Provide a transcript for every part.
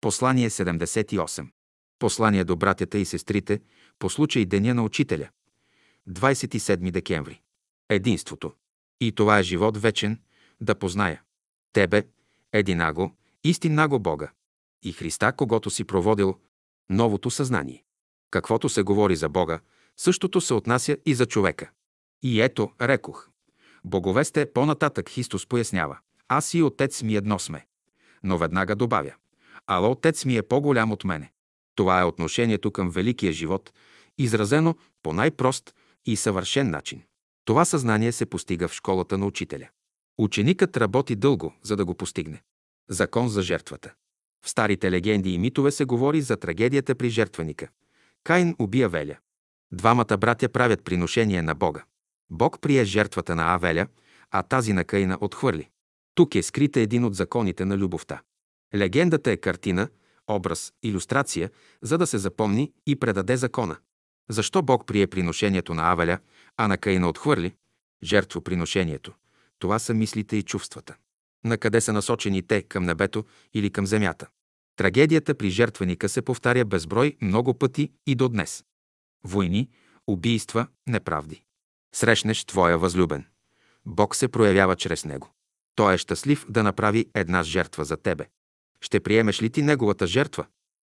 Послание 78. Послание до братята и сестрите по случай Деня на Учителя. 27 декември. Единството. И това е живот вечен, да позная. Тебе, единаго, истиннаго Бога. И Христа, когато си проводил новото съзнание. Каквото се говори за Бога, същото се отнася и за човека. И ето, рекох. Богове сте по-нататък, Христос пояснява. Аз и Отец ми едно сме. Но веднага добавя. Ала Отец ми е по-голям от мене. Това е отношението към великия живот, изразено по най-прост и съвършен начин. Това съзнание се постига в школата на учителя. Ученикът работи дълго, за да го постигне. Закон за жертвата. В старите легенди и митове се говори за трагедията при жертвеника. Каин убия Веля. Двамата братя правят приношение на Бога. Бог прие жертвата на Авеля, а тази на Каина отхвърли. Тук е скрита един от законите на любовта. Легендата е картина, образ, иллюстрация, за да се запомни и предаде закона. Защо Бог прие приношението на Авеля, а на Каина отхвърли? Жертвоприношението. Това са мислите и чувствата. На къде са насочени те, към небето или към земята? Трагедията при жертвеника се повтаря безброй много пъти и до днес. Войни, убийства, неправди. Срещнеш твоя възлюбен. Бог се проявява чрез него. Той е щастлив да направи една жертва за тебе. Ще приемеш ли ти неговата жертва?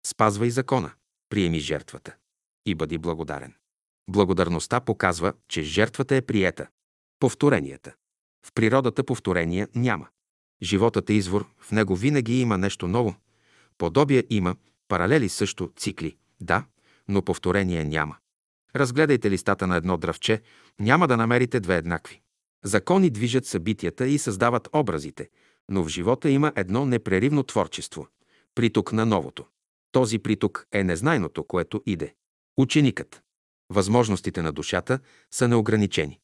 Спазвай закона. Приеми жертвата. И бъди благодарен. Благодарността показва, че жертвата е приета. Повторенията. В природата повторения няма. Животът е извор, в него винаги има нещо ново. Подобие има, паралели също, цикли. Да, но повторение няма. Разгледайте листата на едно дръвче, няма да намерите две еднакви. Закони движат събитията и създават образите, но в живота има едно непреривно творчество – приток на новото. Този приток е незнайното, което иде. Ученикът. Възможностите на душата са неограничени.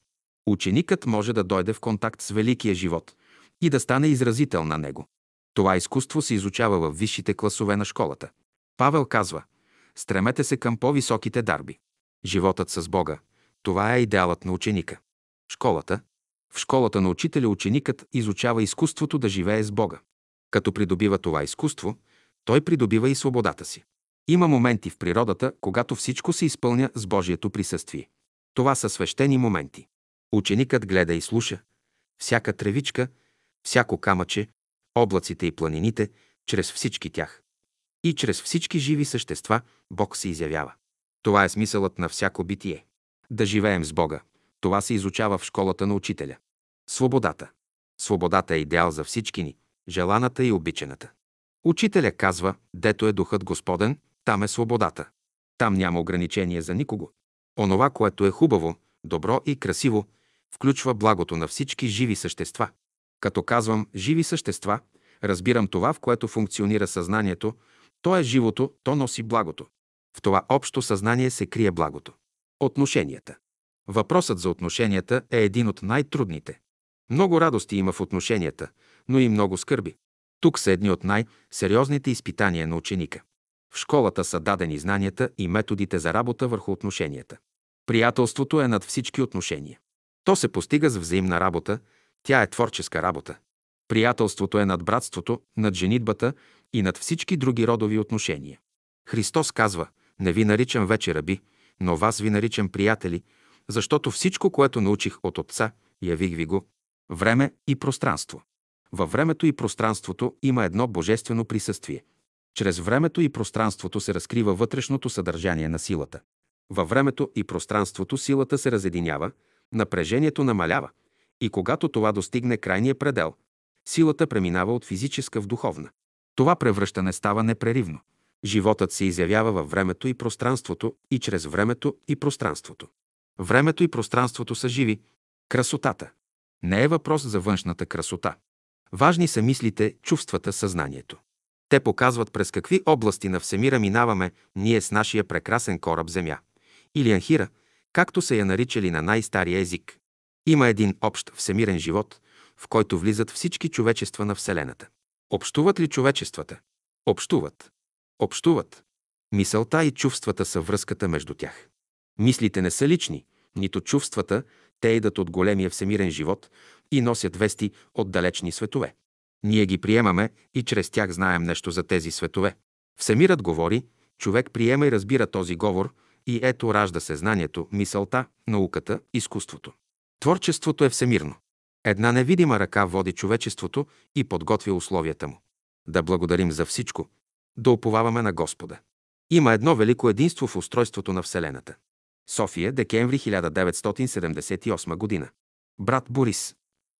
Ученикът може да дойде в контакт с великия живот и да стане изразител на него. Това изкуство се изучава в висшите класове на школата. Павел казва – стремете се към по-високите дарби. Животът с Бога – това е идеалът на ученика. Школата в школата на учителя ученикът изучава изкуството да живее с Бога. Като придобива това изкуство, той придобива и свободата си. Има моменти в природата, когато всичко се изпълня с Божието присъствие. Това са свещени моменти. Ученикът гледа и слуша. Всяка тревичка, всяко камъче, облаците и планините, чрез всички тях. И чрез всички живи същества Бог се изявява. Това е смисълът на всяко битие. Да живеем с Бога. Това се изучава в школата на учителя. Свободата. Свободата е идеал за всички ни, желаната и обичаната. Учителя казва, дето е духът Господен, там е свободата. Там няма ограничение за никого. Онова, което е хубаво, добро и красиво, включва благото на всички живи същества. Като казвам живи същества, разбирам това, в което функционира съзнанието, то е живото, то носи благото. В това общо съзнание се крие благото. Отношенията. Въпросът за отношенията е един от най-трудните. Много радости има в отношенията, но и много скърби. Тук са едни от най-сериозните изпитания на ученика. В школата са дадени знанията и методите за работа върху отношенията. Приятелството е над всички отношения. То се постига с взаимна работа, тя е творческа работа. Приятелството е над братството, над женитбата и над всички други родови отношения. Христос казва, не ви наричам вече раби, но вас ви наричам приятели, защото всичко, което научих от Отца, явих ви го. Време и пространство. Във времето и пространството има едно божествено присъствие. Чрез времето и пространството се разкрива вътрешното съдържание на силата. Във времето и пространството силата се разединява, напрежението намалява и когато това достигне крайния предел, силата преминава от физическа в духовна. Това превръщане става непреривно. Животът се изявява във времето и пространството и чрез времето и пространството. Времето и пространството са живи. Красотата. Не е въпрос за външната красота. Важни са мислите, чувствата, съзнанието. Те показват през какви области на Всемира минаваме ние с нашия прекрасен кораб Земя. Или Анхира, както са я наричали на най-стария език. Има един общ всемирен живот, в който влизат всички човечества на Вселената. Общуват ли човечествата? Общуват. Общуват. Мисълта и чувствата са връзката между тях. Мислите не са лични, нито чувствата, те идат от големия всемирен живот и носят вести от далечни светове. Ние ги приемаме и чрез тях знаем нещо за тези светове. Всемирът говори, човек приема и разбира този говор и ето ражда се знанието, мисълта, науката, изкуството. Творчеството е всемирно. Една невидима ръка води човечеството и подготвя условията му. Да благодарим за всичко, да уповаваме на Господа. Има едно велико единство в устройството на Вселената. София, декември 1978 година. Брат Борис.